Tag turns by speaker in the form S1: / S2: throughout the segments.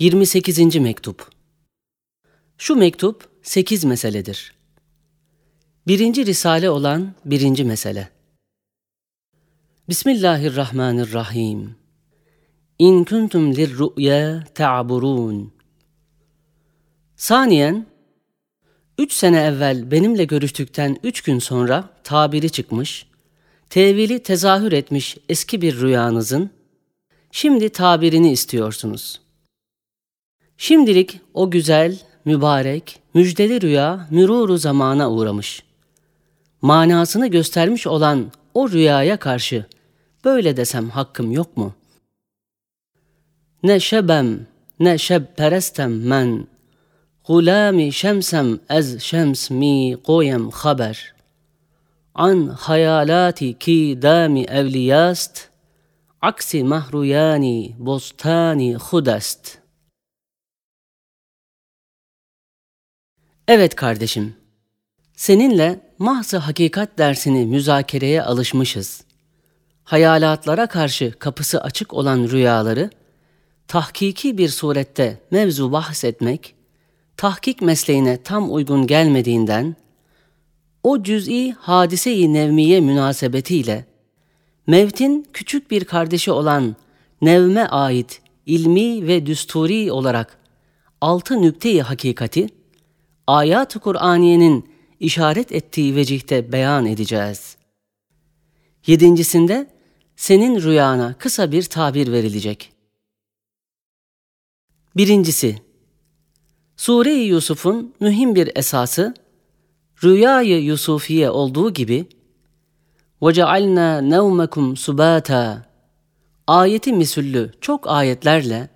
S1: 28. mektup. Şu mektup 8 meseledir. Birinci risale olan birinci mesele. Bismillahirrahmanirrahim. İn kuntum lirru'ya ta'burun. Saniyen, üç sene evvel benimle görüştükten üç gün sonra tabiri çıkmış, tevili tezahür etmiş eski bir rüyanızın, şimdi tabirini istiyorsunuz.'' Şimdilik o güzel, mübarek, müjdeli rüya müruru zamana uğramış. Manasını göstermiş olan o rüyaya karşı böyle desem hakkım yok mu? Ne şebem, ne şebperestem men, Gulami şemsem ez şems mi koyem haber. An hayalati ki dami evliyast, aksi mahruyani bostani hudast.'' Evet kardeşim, seninle mahzı hakikat dersini müzakereye alışmışız. Hayalatlara karşı kapısı açık olan rüyaları, tahkiki bir surette mevzu bahsetmek, tahkik mesleğine tam uygun gelmediğinden, o cüz'i hadise-i nevmiye münasebetiyle, mevtin küçük bir kardeşi olan nevme ait ilmi ve düsturi olarak altı nükte-i hakikati, ayat-ı Kur'aniyenin işaret ettiği vecihte beyan edeceğiz. Yedincisinde senin rüyana kısa bir tabir verilecek. Birincisi, Sure-i Yusuf'un mühim bir esası, rüyayı Yusufiye olduğu gibi, وَجَعَلْنَا نَوْمَكُمْ سُبَاتًا ayeti misüllü çok ayetlerle,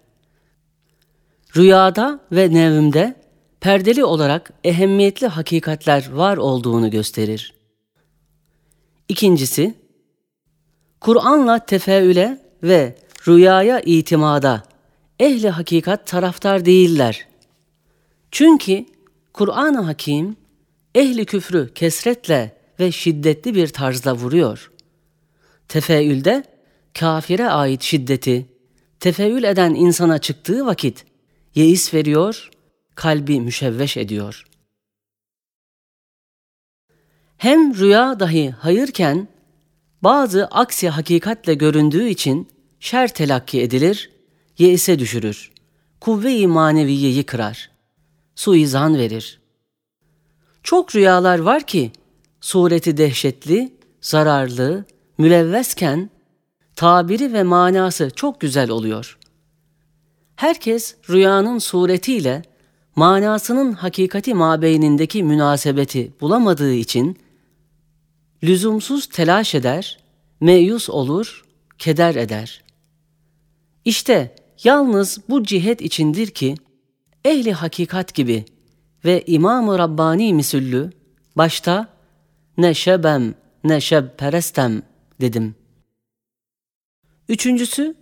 S1: rüyada ve nevimde perdeli olarak ehemmiyetli hakikatler var olduğunu gösterir. İkincisi, Kur'an'la tefeüle ve rüyaya itimada ehli hakikat taraftar değiller. Çünkü Kur'an-ı Hakim ehli küfrü kesretle ve şiddetli bir tarzda vuruyor. Tefeülde kafire ait şiddeti tefeül eden insana çıktığı vakit yeis veriyor kalbi müşevveş ediyor. Hem rüya dahi hayırken bazı aksi hakikatle göründüğü için şer telakki edilir, yeise düşürür, kuvve-i maneviyeyi kırar, suizan verir. Çok rüyalar var ki sureti dehşetli, zararlı, mülevvesken tabiri ve manası çok güzel oluyor. Herkes rüyanın suretiyle manasının hakikati mabeynindeki münasebeti bulamadığı için lüzumsuz telaş eder, meyus olur, keder eder. İşte yalnız bu cihet içindir ki ehli hakikat gibi ve İmam-ı Rabbani misüllü başta ne şebem ne şebperestem dedim. Üçüncüsü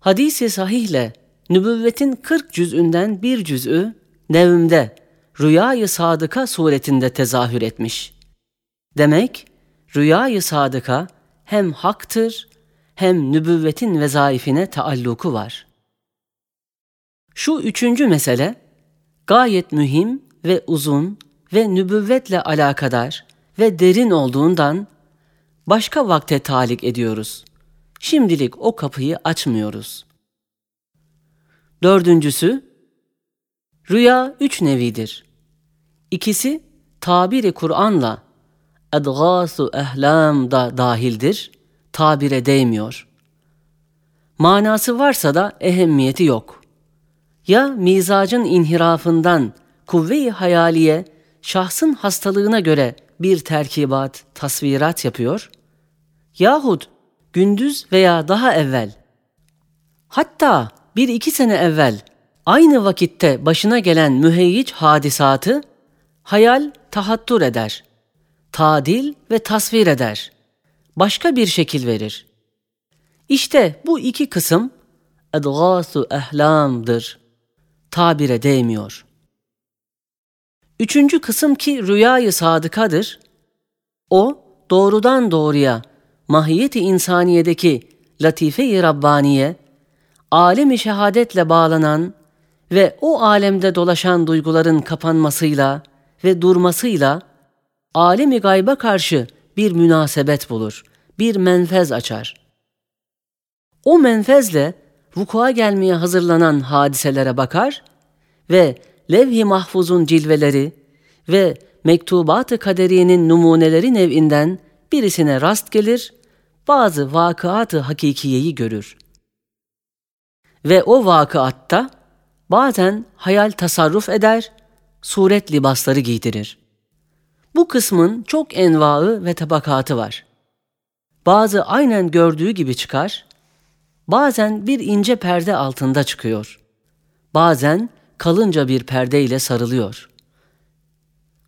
S1: hadisi sahihle nübüvvetin 40 cüzünden bir cüz'ü nevmde, rüyayı sadıka suretinde tezahür etmiş. Demek rüyayı sadıka hem haktır hem nübüvvetin vezaifine taalluku var. Şu üçüncü mesele gayet mühim ve uzun ve nübüvvetle alakadar ve derin olduğundan başka vakte talik ediyoruz. Şimdilik o kapıyı açmıyoruz.'' Dördüncüsü, rüya üç nevidir. İkisi tabiri Kur'an'la edgâsu ehlam da dahildir, tabire değmiyor. Manası varsa da ehemmiyeti yok. Ya mizacın inhirafından kuvve-i hayaliye şahsın hastalığına göre bir terkibat, tasvirat yapıyor yahut gündüz veya daha evvel hatta bir iki sene evvel aynı vakitte başına gelen müheyyic hadisatı hayal tahattur eder, tadil ve tasvir eder, başka bir şekil verir. İşte bu iki kısım edgâsu ehlamdır, tabire değmiyor. Üçüncü kısım ki rüyayı sadıkadır, o doğrudan doğruya mahiyeti insaniyedeki latife-i Rabbaniye alemi şehadetle bağlanan ve o alemde dolaşan duyguların kapanmasıyla ve durmasıyla alemi gayba karşı bir münasebet bulur, bir menfez açar. O menfezle vukua gelmeye hazırlanan hadiselere bakar ve levh-i mahfuzun cilveleri ve mektubat-ı kaderiyenin numuneleri nevinden birisine rast gelir, bazı vakıat-ı hakikiyeyi görür. Ve o vakıatta bazen hayal tasarruf eder, suret libasları giydirir. Bu kısmın çok envaı ve tabakatı var. Bazı aynen gördüğü gibi çıkar, bazen bir ince perde altında çıkıyor. Bazen kalınca bir perde ile sarılıyor.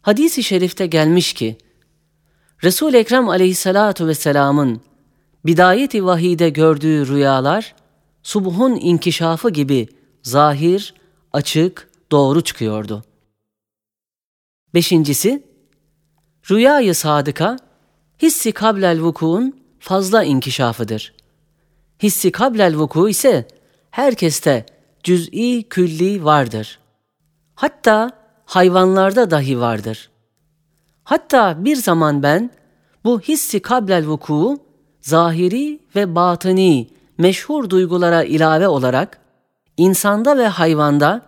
S1: Hadis-i şerifte gelmiş ki, Resul-i Ekrem aleyhissalatu vesselamın bidayeti vahide gördüğü rüyalar, subuhun inkişafı gibi zahir, açık, doğru çıkıyordu. Beşincisi, rüyayı sadıka, hissi kablel vukuun fazla inkişafıdır. Hissi kablel vuku ise herkeste cüz'i külli vardır. Hatta hayvanlarda dahi vardır. Hatta bir zaman ben bu hissi kablel vuku zahiri ve batini meşhur duygulara ilave olarak insanda ve hayvanda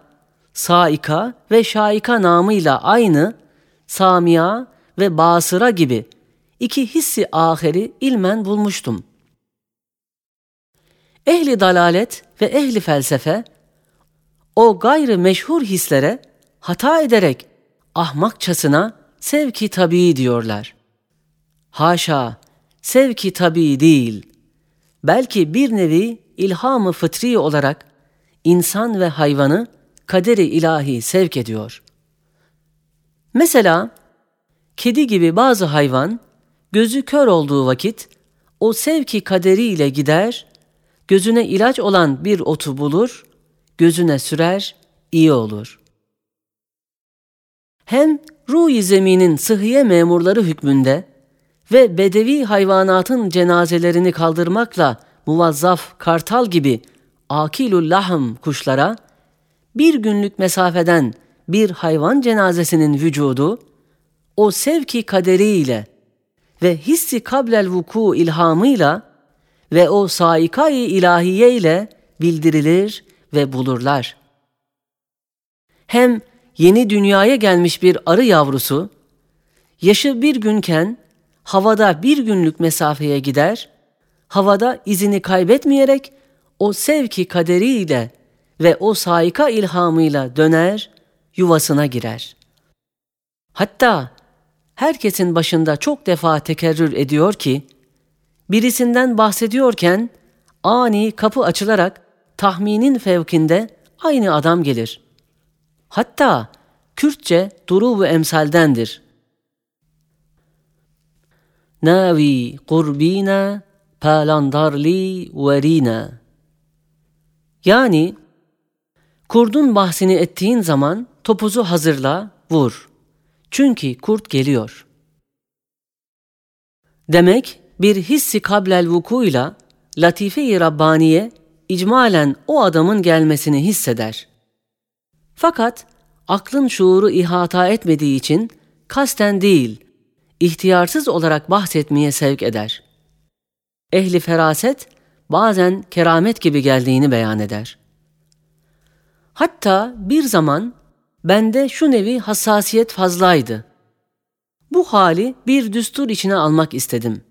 S1: saika ve şaika namıyla aynı samia ve basıra gibi iki hissi aheri ilmen bulmuştum. Ehli dalalet ve ehli felsefe o gayrı meşhur hislere hata ederek ahmakçasına sevki tabii diyorlar. Haşa, sevki tabii değil. Belki bir nevi ilhamı fıtri olarak insan ve hayvanı kaderi ilahi sevk ediyor. Mesela kedi gibi bazı hayvan gözü kör olduğu vakit o sevki kaderiyle gider, gözüne ilaç olan bir otu bulur, gözüne sürer, iyi olur. Hem ruh zeminin sıhhiye memurları hükmünde ve bedevi hayvanatın cenazelerini kaldırmakla muvazzaf kartal gibi akilul lahm kuşlara bir günlük mesafeden bir hayvan cenazesinin vücudu o sevki kaderiyle ve hissi kablel vuku ilhamıyla ve o saikayı ilahiye ile bildirilir ve bulurlar. Hem yeni dünyaya gelmiş bir arı yavrusu, yaşı bir günken havada bir günlük mesafeye gider, havada izini kaybetmeyerek o sevki kaderiyle ve o saika ilhamıyla döner, yuvasına girer. Hatta herkesin başında çok defa tekerrür ediyor ki, birisinden bahsediyorken ani kapı açılarak tahminin fevkinde aynı adam gelir. Hatta Kürtçe duru emsaldendir. Navi kurbina palandarli verina. Yani kurdun bahsini ettiğin zaman topuzu hazırla, vur. Çünkü kurt geliyor. Demek bir hissi kablel vukuyla latife-i Rabbaniye icmalen o adamın gelmesini hisseder. Fakat aklın şuuru ihata etmediği için kasten değil, ihtiyarsız olarak bahsetmeye sevk eder. Ehli feraset bazen keramet gibi geldiğini beyan eder. Hatta bir zaman bende şu nevi hassasiyet fazlaydı. Bu hali bir düstur içine almak istedim.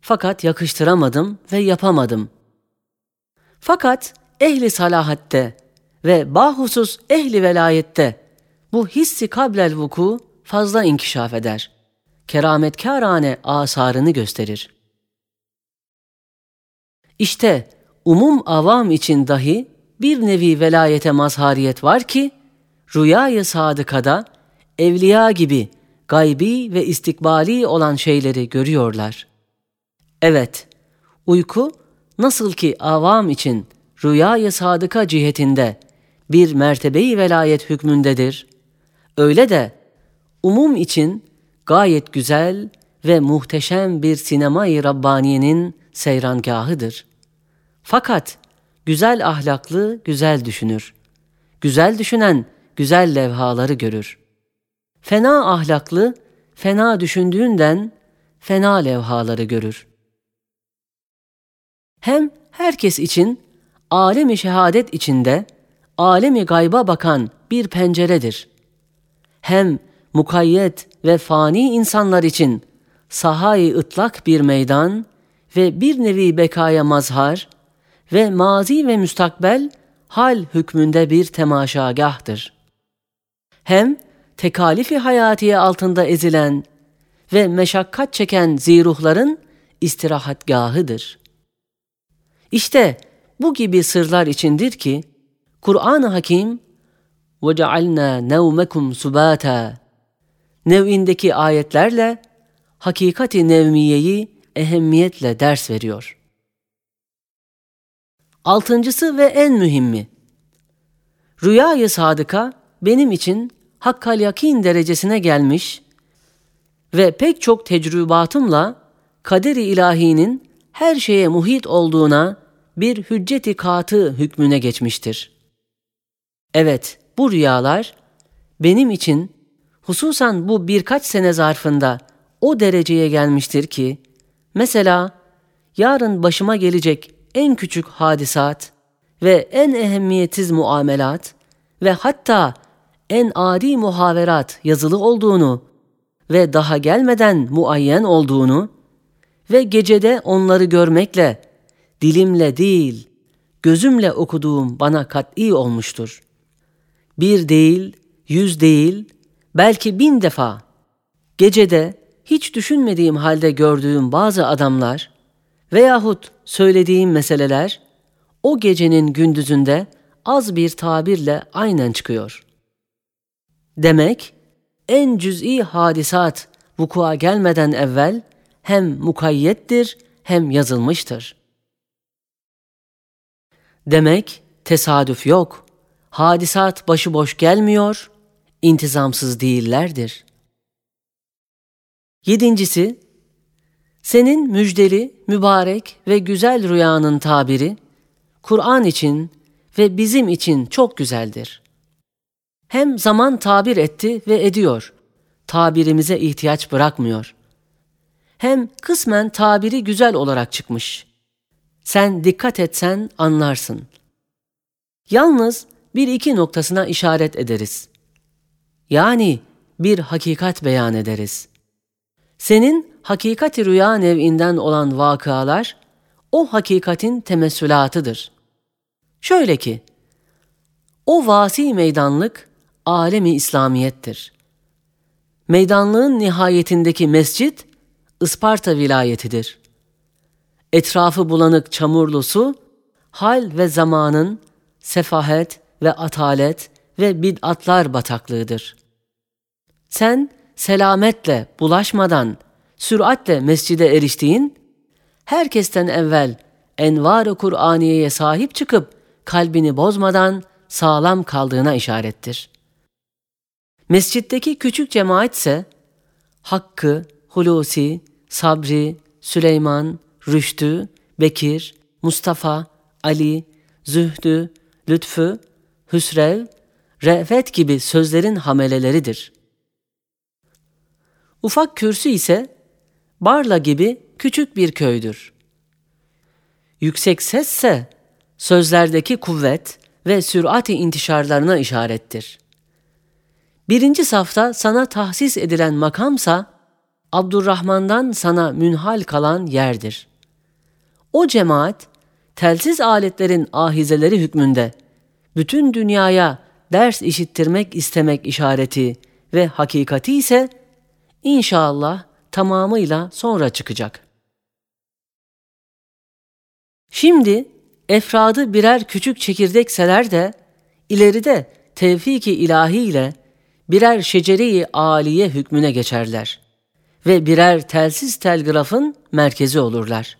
S1: Fakat yakıştıramadım ve yapamadım. Fakat ehli salahatte ve bahusus ehli velayette bu hissi kablel vuku fazla inkişaf eder. Kerametkârane asarını gösterir. İşte umum avam için dahi bir nevi velayete mazhariyet var ki, rüyayı sadıkada evliya gibi gaybi ve istikbali olan şeyleri görüyorlar. Evet, uyku nasıl ki avam için rüyayı sadıka cihetinde bir mertebeyi velayet hükmündedir, öyle de umum için gayet güzel ve muhteşem bir sinemayı Rabbaniye'nin seyrangahıdır. Fakat güzel ahlaklı güzel düşünür. Güzel düşünen güzel levhaları görür. Fena ahlaklı fena düşündüğünden fena levhaları görür. Hem herkes için alemi şehadet içinde alemi gayba bakan bir penceredir. Hem mukayyet ve fani insanlar için sahayı ıtlak bir meydan ve bir nevi bekaya mazhar ve mazi ve müstakbel hal hükmünde bir temaşagahtır. Hem tekalifi hayatiye altında ezilen ve meşakkat çeken ziruhların istirahatgahıdır. İşte bu gibi sırlar içindir ki Kur'an-ı Hakim وَجَعَلْنَا نَوْمَكُمْ سُبَاتًا nev'indeki ayetlerle hakikati nevmiyeyi ehemmiyetle ders veriyor. Altıncısı ve en mühimmi. Rüyayı sadıka benim için hakkal yakin derecesine gelmiş ve pek çok tecrübatımla kaderi ilahinin her şeye muhit olduğuna bir hücceti katı hükmüne geçmiştir. Evet, bu rüyalar benim için hususan bu birkaç sene zarfında o dereceye gelmiştir ki, mesela yarın başıma gelecek en küçük hadisat ve en ehemmiyetsiz muamelat ve hatta en adi muhaverat yazılı olduğunu ve daha gelmeden muayyen olduğunu ve gecede onları görmekle, dilimle değil, gözümle okuduğum bana kat'i olmuştur. Bir değil, yüz değil, belki bin defa gecede hiç düşünmediğim halde gördüğüm bazı adamlar veyahut söylediğim meseleler o gecenin gündüzünde az bir tabirle aynen çıkıyor. Demek en cüz'i hadisat vukua gelmeden evvel hem mukayyettir hem yazılmıştır. Demek tesadüf yok. Hadisat başıboş gelmiyor, intizamsız değillerdir. Yedincisi, senin müjdeli, mübarek ve güzel rüyanın tabiri, Kur'an için ve bizim için çok güzeldir. Hem zaman tabir etti ve ediyor, tabirimize ihtiyaç bırakmıyor. Hem kısmen tabiri güzel olarak çıkmış. Sen dikkat etsen anlarsın. Yalnız bir iki noktasına işaret ederiz. Yani bir hakikat beyan ederiz. Senin hakikati rüya nev'inden olan vakalar, o hakikatin temessülatıdır. Şöyle ki, o vasi meydanlık alemi İslamiyettir. Meydanlığın nihayetindeki mescit Isparta vilayetidir. Etrafı bulanık çamurlu su, hal ve zamanın sefahet ve atalet ve bid'atlar bataklığıdır. Sen selametle, bulaşmadan, süratle mescide eriştiğin, herkesten evvel envar-ı Kur'aniye'ye sahip çıkıp kalbini bozmadan sağlam kaldığına işarettir. Mescitteki küçük cemaat ise Hakkı, Hulusi, Sabri, Süleyman, Rüştü, Bekir, Mustafa, Ali, Zühdü, Lütfü, Hüsrev, Re'fet gibi sözlerin hameleleridir. Ufak kürsü ise Barla gibi küçük bir köydür. Yüksek sesse sözlerdeki kuvvet ve sürati intişarlarına işarettir. Birinci safta sana tahsis edilen makamsa Abdurrahman'dan sana münhal kalan yerdir. O cemaat telsiz aletlerin ahizeleri hükmünde bütün dünyaya ders işittirmek istemek işareti ve hakikati ise inşallah tamamıyla sonra çıkacak. Şimdi efradı birer küçük çekirdekseler de ileride tevfiki ilahi ile birer şeceri aliye hükmüne geçerler ve birer telsiz telgrafın merkezi olurlar.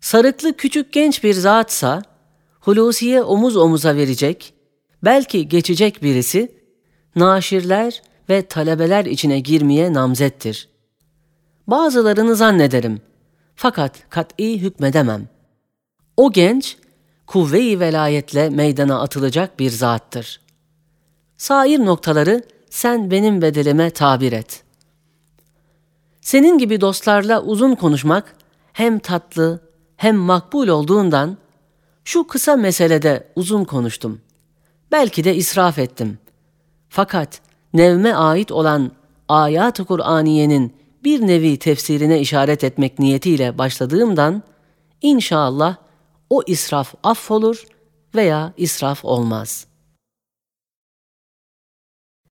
S1: Sarıklı küçük genç bir zatsa Hulusi'ye omuz omuza verecek, belki geçecek birisi, naşirler ve talebeler içine girmeye namzettir. Bazılarını zannederim. Fakat kat'i hükmedemem. O genç, kuvve-i velayetle meydana atılacak bir zattır. Sair noktaları sen benim bedelime tabir et. Senin gibi dostlarla uzun konuşmak hem tatlı hem makbul olduğundan şu kısa meselede uzun konuştum. Belki de israf ettim. Fakat nevme ait olan ayat-ı Kur'aniyenin bir nevi tefsirine işaret etmek niyetiyle başladığımdan inşallah o israf affolur veya israf olmaz.''